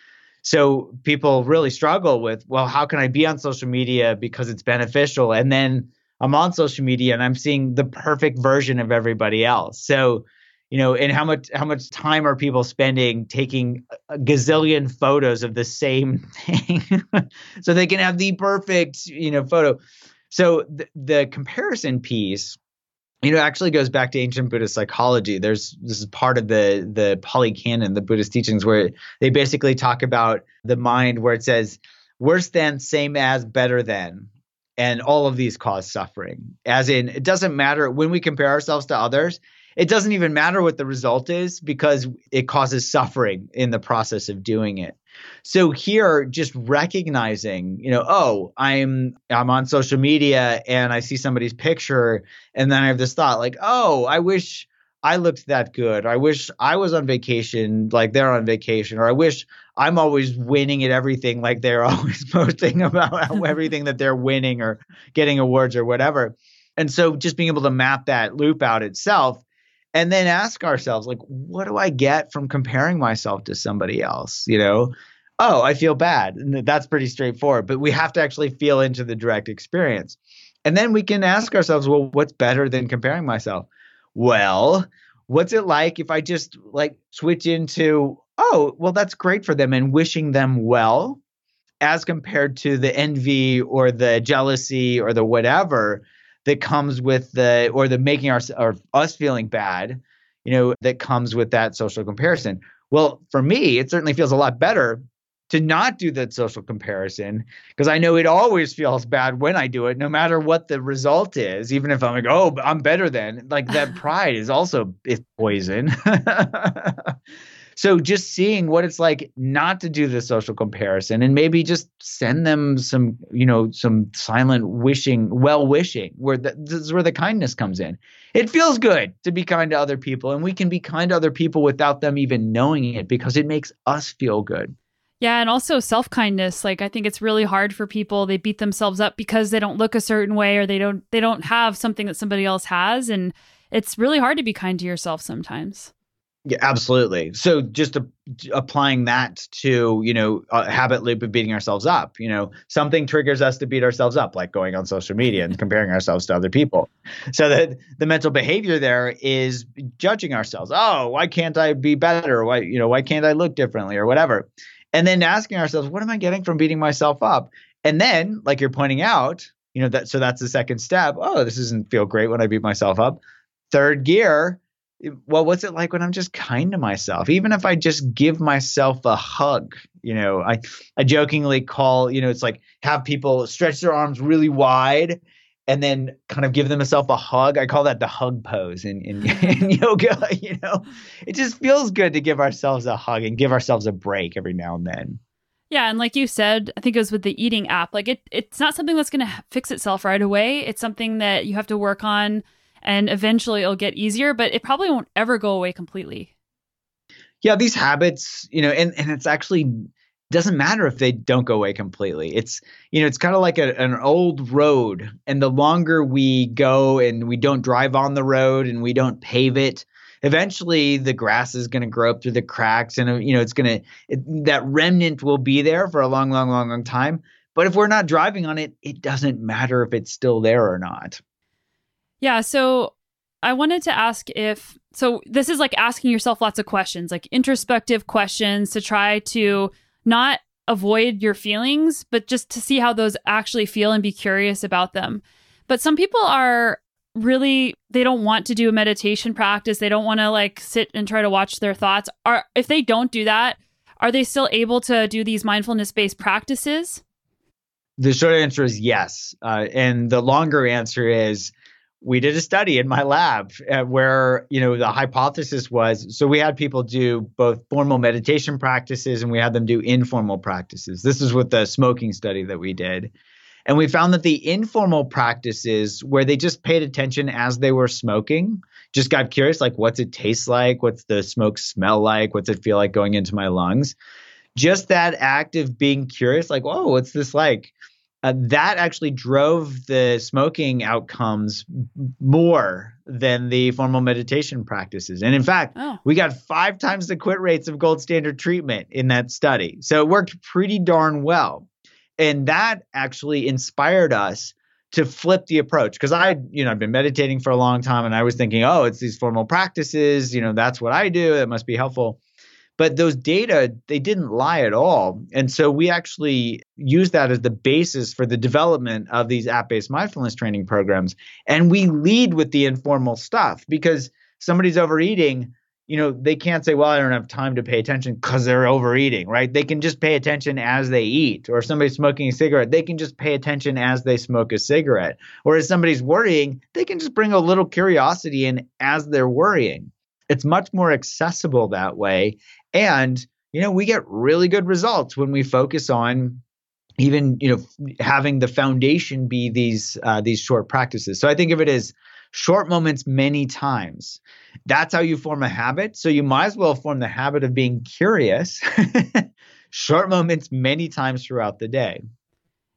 [SPEAKER 2] So people really struggle with, well, how can I be on social media because it's beneficial? And then I'm on social media and I'm seeing the perfect version of everybody else. So, you know, and how much how much time are people spending taking a gazillion photos of the same [laughs] thing [laughs] so they can have the perfect, you know, photo. So the, comparison piece you know, actually goes back to ancient Buddhist psychology. There's this is part of the the Pali Canon, the Buddhist teachings, where they basically talk about the mind, where it says worse than, same as, better than, and all of these cause suffering. As in, it doesn't matter when we compare ourselves to others. It doesn't even matter what the result is because it causes suffering in the process of doing it. So here, just recognizing, you know, oh, I'm I'm on social media and I see somebody's picture, and then I have this thought like, oh, I wish I looked that good. I wish I was on vacation like they're on vacation, or I wish I'm always winning at everything like they're [laughs] always posting about [laughs] everything that they're winning or getting awards or whatever. And so just being able to map that loop out itself and then ask ourselves like what do i get from comparing myself to somebody else you know? Oh i feel bad. And that's pretty straightforward but we have to actually feel into the direct experience. And then we can ask ourselves well what's better than comparing myself? Well what's it like if i just like switch into oh well that's great for them and wishing them well as compared to the envy or the jealousy or the whatever that comes with the or the making our or us feeling bad, you know, that comes with that social comparison. Well, for me, it certainly feels a lot better to not do that social comparison because I know it always feels bad when I do it, no matter what the result is. Even if I'm like, oh, I'm better than, like that [laughs] pride is also it's poison. [laughs] So just seeing what it's like not to do the social comparison and maybe just send them some, you know, some silent wishing, well wishing, where the, this is where the kindness comes in. It feels good to be kind to other people, and we can be kind to other people without them even knowing it because it makes us feel good.
[SPEAKER 1] Yeah, and also self kindness. Like I think it's really hard for people. They beat themselves up because they don't look a certain way or they don't they don't have something that somebody else has, and it's really hard to be kind to yourself sometimes.
[SPEAKER 2] Yeah, absolutely. So just a, applying that to, you know, a habit loop of beating ourselves up, you know, something triggers us to beat ourselves up, like going on social media and comparing ourselves to other people. So that the mental behavior there is judging ourselves. Oh, why can't I be better? Why, you know, why can't I look differently or whatever? And then asking ourselves, what am I getting from beating myself up? And then, like you're pointing out, you know, that so that's the second step. Oh, this doesn't feel great when I beat myself up. Third gear, well, what's it like when I'm just kind to myself? Even if I just give myself a hug, you know, I, I jokingly call, you know, it's like have people stretch their arms really wide and then kind of give themselves a hug. I call that the hug pose in, in, [laughs] in [laughs] yoga, [laughs] you know, it just feels good to give ourselves a hug and give ourselves a break every now and then.
[SPEAKER 1] Yeah, and like you said, I think it was with the eating app. Like it, it's not something that's going to fix itself right away. It's something that you have to work on and eventually it'll get easier, but it probably won't ever go away completely.
[SPEAKER 2] Yeah, these habits, you know, and, and it's actually doesn't matter if they don't go away completely. It's you know, it's kind of like a, an old road, and the longer we go and we don't drive on the road and we don't pave it, eventually the grass is going to grow up through the cracks, and you know, it's going to that remnant will be there for a long, long, long, long time. But if we're not driving on it, it doesn't matter if it's still there or not.
[SPEAKER 1] Yeah. So I wanted to ask if, so this is like asking yourself lots of questions, like introspective questions to try to not avoid your feelings, but just to see how those actually feel and be curious about them. But some people are really they don't want to do a meditation practice they don't want to like sit and try to watch their thoughts are if they don't do that are they still able to do these mindfulness based practices
[SPEAKER 2] the short answer is yes uh, and the longer answer is we did a study in my lab uh, where you know the hypothesis was so we had people do both formal meditation practices and we had them do informal practices. This is with the smoking study that we did. And we found that the informal practices where they just paid attention as they were smoking just got curious like what's it taste like? What's the smoke smell like? What's it feel like going into my lungs? Just that act of being curious like whoa what's this like uh, that actually drove the smoking outcomes more than the formal meditation practices. And in fact, oh. we got five times the quit rates of gold standard treatment in that study. So it worked pretty darn well. And that actually inspired us to flip the approach because I, you know, I've been meditating for a long time and I was thinking, oh, it's these formal practices, you know, that's what I do. It must be helpful. But those data, they didn't lie at all. And so we actually use that as the basis for the development of these app based mindfulness training programs. And we lead with the informal stuff because somebody's overeating, you know, they can't say, well, I don't have time to pay attention because they're overeating, right? They can just pay attention as they eat. Or if somebody's smoking a cigarette, they can just pay attention as they smoke a cigarette. Or if somebody's worrying, they can just bring a little curiosity in as they're worrying. It's much more accessible that way. And, you know, we get really good results when we focus on even, you know, having the foundation be these uh, these short practices. So I think of it as short moments many times. That's how you form a habit. So you might as well form the habit of being curious. [laughs] short moments many times throughout the day.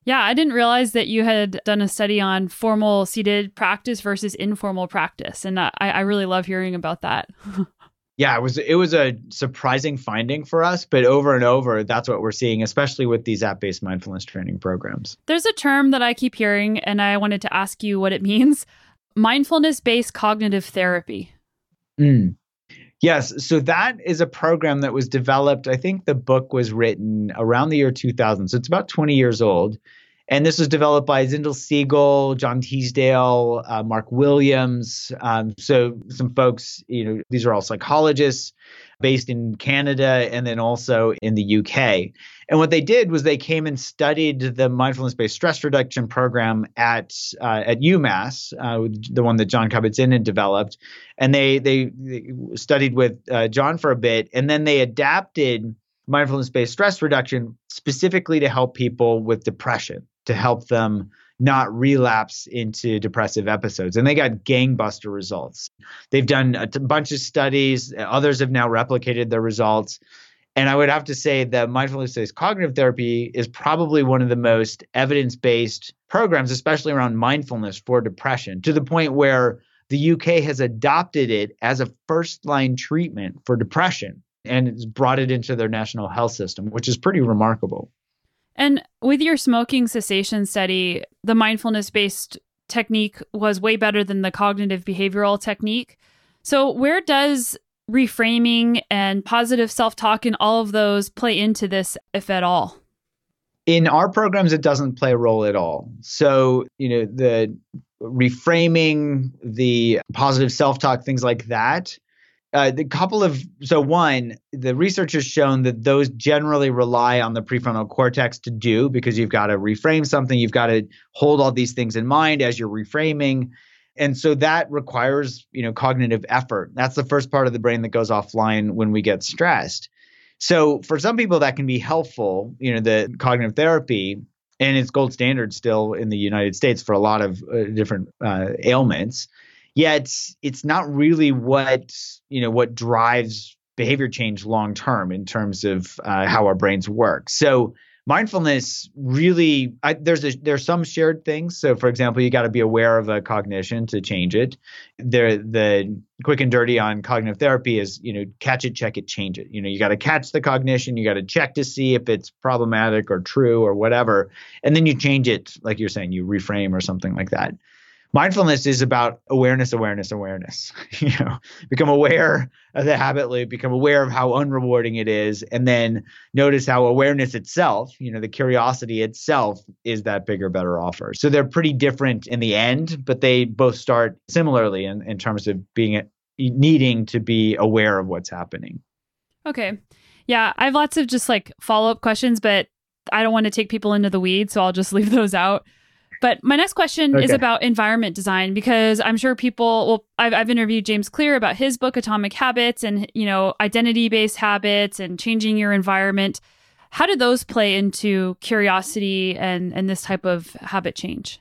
[SPEAKER 1] Yeah, I didn't realize that you had done a study on formal seated practice versus informal practice. And I, I really love hearing about that. [laughs]
[SPEAKER 2] yeah, it was it was a surprising finding for us, but over and over, that's what we're seeing, especially with these app-based mindfulness training programs.
[SPEAKER 1] There's a term that I keep hearing, and I wanted to ask you what it [laughs] means: mindfulness-based cognitive therapy.
[SPEAKER 2] Mm. Yes, so that is a program that was developed. I think the book was written around the year 2000, so it's about 20 years old. And this was developed by Zindel Segal, John Teasdale, uh, Mark Williams. Um, so some folks, you know, these are all psychologists based in Canada and then also in the UK. And what they did was they came and studied the mindfulness-based stress reduction program at uh, at UMass, uh, the one that Jon Kabat-Zinn had developed, and they they, they studied with uh, Jon for a bit, and then they adapted mindfulness-based stress reduction specifically to help people with depression to help them not relapse into depressive episodes. And they got gangbuster results. They've done a t- bunch of studies, others have now replicated their results. And I would have to say that mindfulness based cognitive therapy is probably one of the most evidence based programs, especially around mindfulness for depression, to the point where the UK has adopted it as a first line treatment for depression and it's brought it into their national health system, which is pretty remarkable.
[SPEAKER 1] And with your smoking cessation study, the mindfulness based technique was way better than the cognitive behavioral technique. So, where does reframing and positive self talk and all of those play into this, if at all?
[SPEAKER 2] In our programs, it doesn't play a role at all. So, you know, the reframing, the positive self talk, things like that uh, the couple of so one the research has shown that those generally rely on the prefrontal cortex to do because you've got to reframe something you've got to hold all these things in mind as you're reframing. And so that requires you know cognitive effort. That's the first part of the brain that goes offline when we get stressed. So for some people that can be helpful you know the cognitive therapy and it's gold standard still in the united states for a lot of uh, different uh, ailments yet it's not really what you know what drives behavior change long term in terms of uh, how our brains work. So mindfulness really I, there's a, there's some shared things. So for example, you got to be aware of a cognition to change it. There the quick and dirty on cognitive therapy is you know catch it, check it, change it. You know you got to catch the cognition, you got to check to see if it's problematic or true or whatever, and then you change it like you're saying you reframe or something like that mindfulness is about awareness awareness awareness [laughs] you know become aware of the habit loop become aware of how unrewarding it is and then notice how awareness itself you know the curiosity itself is that bigger better offer. So they're pretty different in the end but they both start similarly in, in terms of being needing to be aware of what's happening.
[SPEAKER 1] Okay. Yeah i have lots of just like follow-up questions but i don't want to take people into the weeds so i'll just [laughs] leave those out but my next question okay. is about environment design because I'm sure people. Well, I've, I've interviewed James Clear about his book Atomic Habits and you know identity based habits and changing your environment. How do those play into curiosity and and this type of habit change?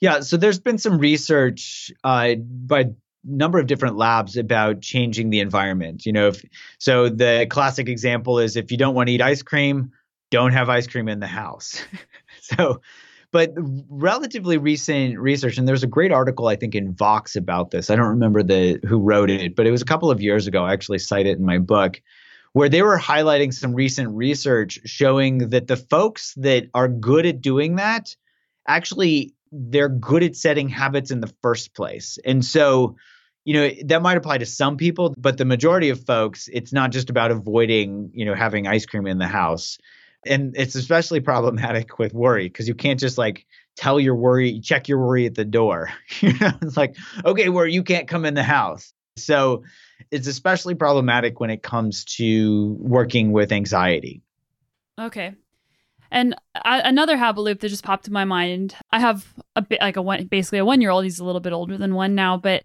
[SPEAKER 2] Yeah, so there's been some research uh, by number of different labs about changing the environment. You know, if, so the classic example is if you don't want to eat ice cream, don't have ice cream in the house. [laughs] so, but relatively recent research, and there's a great article I think in Vox about this. I don't remember the who wrote it, but it was a couple of years ago. I actually cite it in my book, where they were highlighting some recent research showing that the folks that are good at doing that actually they're good at setting habits in the first place. And so, you know, that might apply to some people, but the majority of folks, it's not just about avoiding, you know, having ice cream in the house. And it's especially problematic with worry because you can't just like tell your worry, check your worry at the door. [laughs] it's like, okay, where you can't come in the house. So it's especially problematic when it comes to working with anxiety.
[SPEAKER 1] Okay. And I, another habit loop that just popped in my mind. I have a bit like a one, basically a one year old. He's a little bit older than one now, but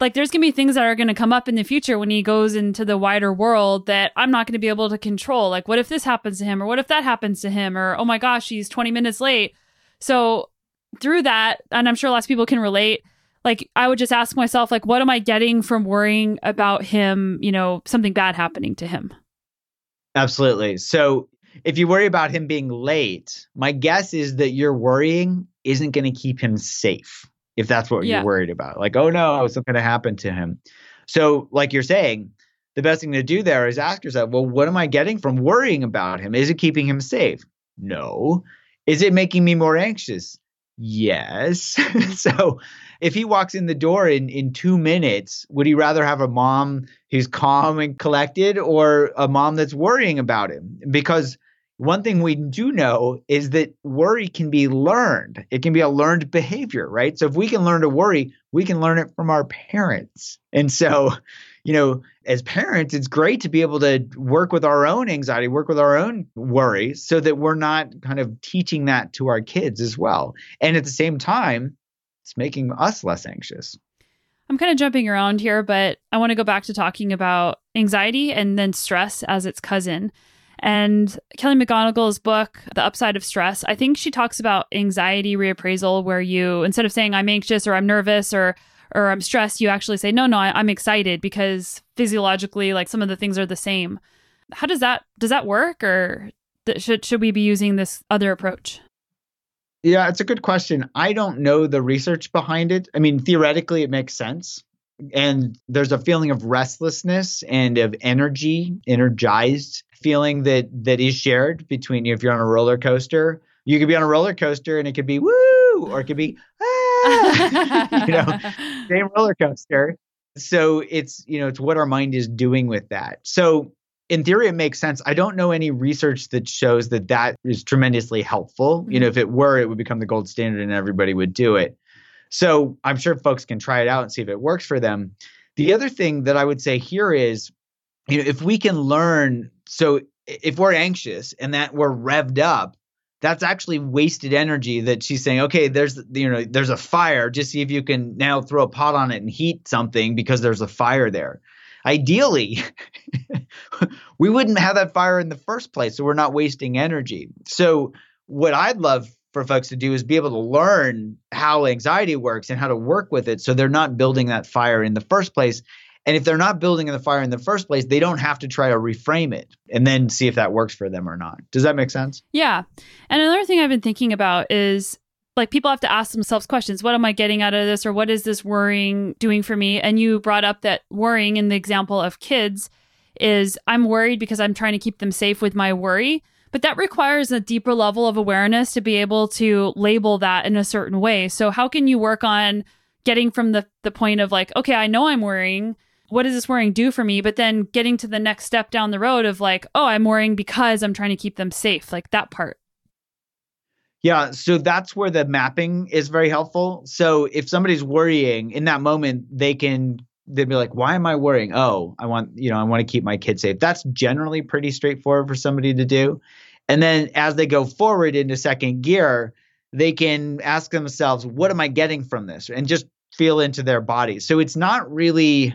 [SPEAKER 1] like there's gonna be things that are gonna come up in the future when he goes into the wider world that I'm not gonna be able to control. Like, what if this happens to him, or what if that happens to him, or oh my gosh, he's 20 minutes late. So through that, and I'm sure lots of people can relate. Like, I would just ask myself, like, what am I getting from worrying about him? You know, something bad happening to him.
[SPEAKER 2] Absolutely. So if you worry about him being late, my guess is that your worrying isn't going to keep him safe if that's what yeah. you're worried about. Like, oh no, oh, something going to happen to him. So, like you're saying, the best thing to do there is ask yourself, well, what am I getting from worrying about him? Is it keeping him safe? No. Is it making me more anxious? Yes. [laughs] so if he walks in the door in, in two minutes, would he rather have a mom who's calm and collected or a mom that's worrying about him? Because one thing we do know is that worry can be learned. It can be a learned behavior, right? So if we can learn to worry, we can learn it from our parents. And so, you know, as parents, it's great to be able to work with our own anxiety, work with our own worry so that we're not kind of teaching that to our kids as well. And at the same time, it's making us less anxious.
[SPEAKER 1] I'm kind of jumping around here, but I want to go back to talking about anxiety and then stress as its cousin. And Kelly McGonigal's book, The Upside of Stress, I think she talks about anxiety reappraisal, where you, instead of saying I'm anxious or I'm nervous or or I'm stressed, you actually say, no, no, I, am excited because physiologically, like some of the things are the same. How does that does that work, or th- should should we be using this other approach?
[SPEAKER 2] Yeah, it's a good question. I don't know the research behind it. I mean, theoretically, it makes sense. And there's a feeling of restlessness and of energy, energized feeling that that is shared between you if you're on a roller coaster. You could be on a roller coaster and it could be woo, or it could be ah, [laughs] you know, [laughs] same roller coaster. So it's you know it's what our mind is doing with that. So in theory, it makes sense. I don't know any research that shows that that is tremendously helpful. Mm-hmm. You know, mm-hmm. if it were, it would become the gold standard and everybody would do it. So I'm sure folks can try it out and see if it works for them. The other thing that I would say here is, you know, if we can learn, so if we're anxious and that we're revved up, that's actually wasted energy that she's saying, okay, there's you know, there's a fire. Just see if you can now throw a pot on it and heat something because there's a fire there. Ideally, [laughs] we wouldn't have that fire in the first place, so we're not wasting energy. So what I'd love for folks to do is be able to learn how anxiety works and how to work with it so they're not building that fire in the first place. And if they're not building the fire in the first place, they don't have to try to reframe it and then see if that works for them or not. Does that make sense?
[SPEAKER 1] Yeah. And another thing I've been thinking about is like people have to ask themselves questions what am i getting out of this or what is this worrying doing for me and you brought up that worrying in the example of kids is i'm worried because i'm trying to keep them safe with my worry but that requires a deeper level of awareness to be able to label that in a certain way. So how can you work on getting from the the point of like, okay, I know I'm worrying. What does this worrying do for me? But then getting to the next step down the road of like, oh, I'm worrying because I'm trying to keep them safe, like that part.
[SPEAKER 2] Yeah, so that's where the mapping is very helpful. So if somebody's worrying in that moment, they can they'd be like, "Why am I worrying? Oh, I want you know I want to keep my kids safe." That's generally pretty straightforward for somebody to do. And then as they go forward into second gear, they can ask themselves, "What am I getting from this?" and just feel into their bodies. So it's not really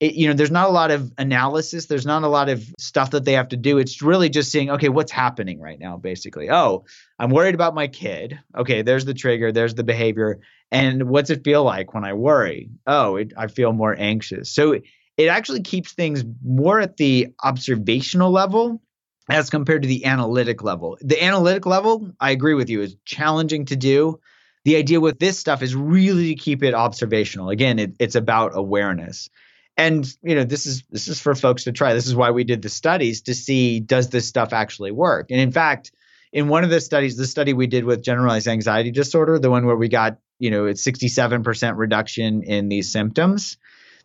[SPEAKER 2] it, you know, there's not a lot of analysis. There's not a lot of stuff that they have to do. It's really just seeing, okay, what's happening right now, basically. Oh, I'm worried about my kid. Okay, there's the trigger, there's the behavior. And what's it feel like when I worry? Oh, it, I feel more anxious. So it, actually keeps things more at the observational level as compared to the analytic level. The analytic level, I agree with you, is challenging to do. The idea with this stuff is really to keep it observational. Again, it, it's about awareness. And you know, this is this is for folks to try. This is why we did the studies to see does this stuff actually work. And in fact, in one of the studies, the study we did with generalized anxiety disorder, the one where we got, you know, it's 67% reduction in these symptoms.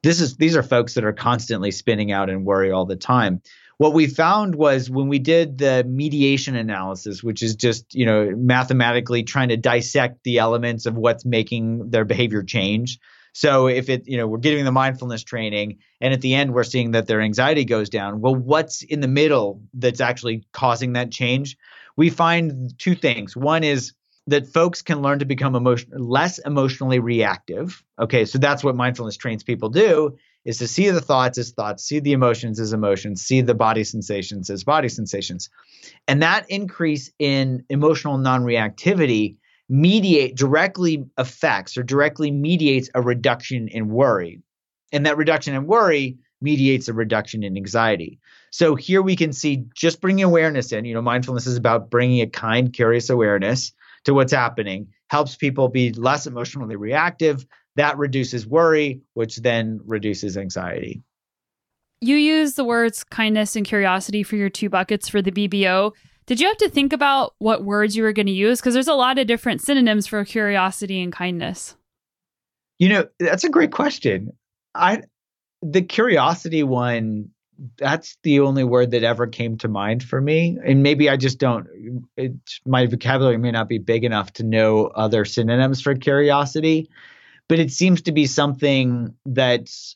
[SPEAKER 2] This is these are folks that are constantly spinning out and worry all the time what we found was when we did the mediation analysis, which is just, you know, mathematically trying to dissect the elements of what's making their behavior change. So if it, you know, we're giving the mindfulness training and at the end we're seeing that their anxiety goes down, well, what's in the middle that's actually causing that change? We find two things. One is that folks can learn to become emotion less emotionally reactive. Okay, so that's what mindfulness trains people do is to see the thoughts as thoughts, see the emotions as emotions, see the body sensations as body sensations. And that increase in emotional non-reactivity mediate directly affects or directly mediates a reduction in worry. And that reduction in worry mediates a reduction in anxiety. So here we can see just bringing awareness in, you know, mindfulness is about bringing a kind, curious awareness to what's happening, helps people be less emotionally reactive, that reduces worry, which then reduces anxiety.
[SPEAKER 1] You use the words kindness and curiosity for your two buckets for the BBO. Did you have to think about what words you were going to use? Because there's a lot of different synonyms for curiosity and kindness.
[SPEAKER 2] You know, that's a great question. I the curiosity one that's the only word that ever came to mind for me and maybe i just don't it, my vocabulary may not be big enough to know other synonyms for curiosity but it seems to be something that's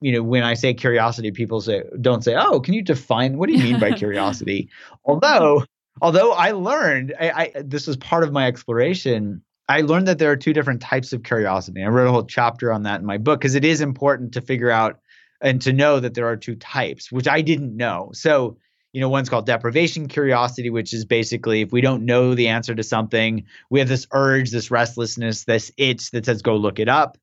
[SPEAKER 2] you know when i say curiosity people say don't say oh can you define what do you mean by [laughs] curiosity? Although although i learned I, I this was part of my exploration i learned that there are two different types of curiosity. I wrote a whole chapter on that in my book because it is important to figure out and to know that there are two types which i didn't know. So you know one's called deprivation curiosity which is basically if we don't know the answer to something we have this urge this restlessness this itch that says go look it up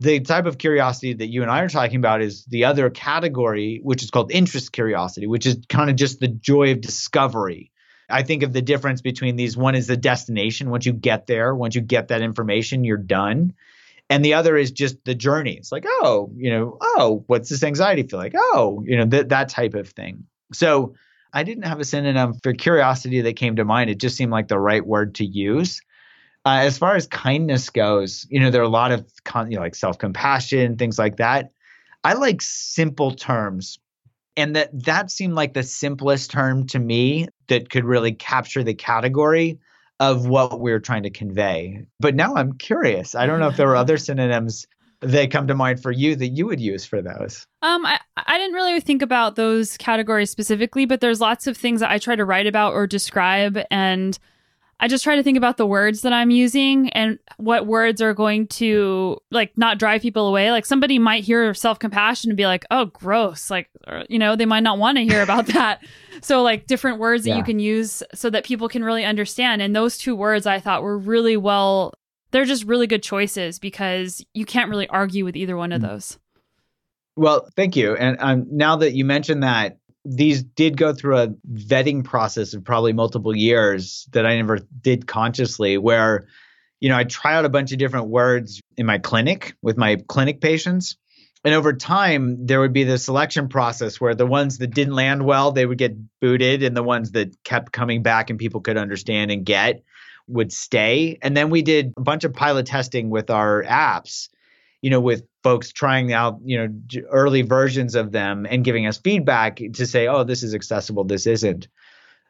[SPEAKER 2] the type of curiosity that you and i are talking about is the other category which is called interest curiosity which is kind of just the joy of discovery. I think of the difference between these one is the destination. Once you get there once you get that information you're done. And the other is just the journey. It's like oh you know oh what's this anxiety feel like? Oh you know th- that type of thing. So I didn't have a synonym for curiosity that came to mind. It just seemed like the right word to use. Uh, as far as kindness goes, you know, there are a lot of con- you know, like self compassion, things like that. I like simple terms. And that that seemed like the simplest term to me that could really capture the category of what we are trying to convey. But now I'm curious. I don't know if there were other [laughs] synonyms that come to mind for you that you would use for those?
[SPEAKER 1] Um, I, I didn't really think about those categories specifically, but there's lots of things that I try to write about or describe. And I just try to think about the words that I'm using and what words are going to like not drive people away. Like somebody might hear self compassion and be like, oh, gross. Like, or, you know, they might not want to hear about [laughs] that. so, like, different words that yeah. you can use so that people can really understand. And those two words I thought were really well they're just really good choices because you can't really argue with either one of mm. those.
[SPEAKER 2] Well, thank you. And um, now that you mentioned that, these did go through a vetting process of probably multiple years that I never did consciously, where, you know, I try out a bunch of different words in my clinic with my clinic patients. And over time, there would be the selection process where the ones that didn't land well, they would get booted, and the ones that kept coming back and people could understand and get, would stay. And then we did a bunch of pilot testing with our apps, you know, with folks trying out, you know, early versions of them and giving us feedback to say, oh, this is accessible, this isn't.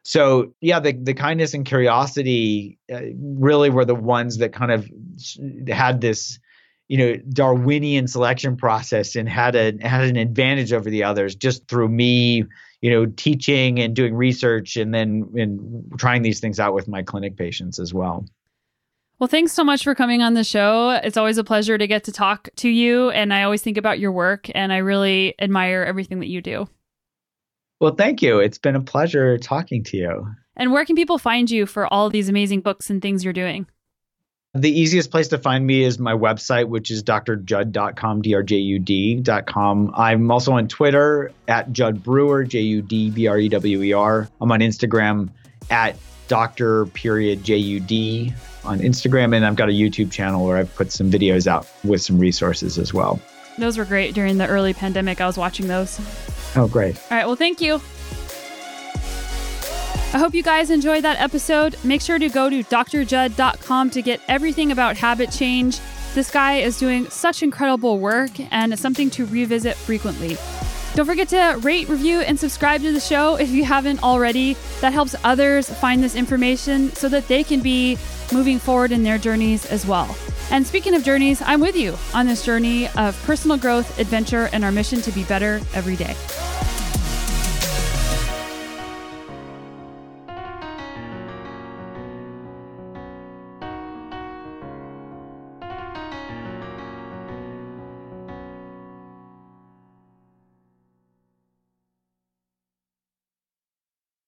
[SPEAKER 2] So yeah, the the kindness and curiosity uh, really were the ones that kind of had this, you know, Darwinian selection process and had a had an advantage over the others just through me you know, teaching and doing research and then and trying these things out with my clinic patients as well.
[SPEAKER 1] Well, thanks so much for coming on the show. It's always a pleasure to get to talk to you. And I always think about your work and I really admire everything that you do.
[SPEAKER 2] Well, thank you. It's been a pleasure talking to you.
[SPEAKER 1] And where can people find you for all these amazing books and things you're doing?
[SPEAKER 2] The easiest place to find me is my website, which is drjud.com, D-R-J-U-D.com. I'm also on Twitter at Jud Brewer, J-U-D-B-R-E-W-E-R. I'm on Instagram at Dr. period J-U-D on Instagram. And I've got a YouTube channel where I've put some videos out with some resources as well.
[SPEAKER 1] Those were great during the early pandemic. I was watching those.
[SPEAKER 2] Oh, great.
[SPEAKER 1] All right. Well, thank you. I hope you guys enjoyed that episode. Make sure to go to drjud.com to get everything about habit change. This guy is doing such incredible work and it's something to revisit frequently. Don't forget to rate, review, and subscribe to the show if you haven't already. That helps others find this information so that they can be moving forward in their journeys as well. And speaking of journeys, I'm with you on this journey of personal growth, adventure, and our mission to be better every day.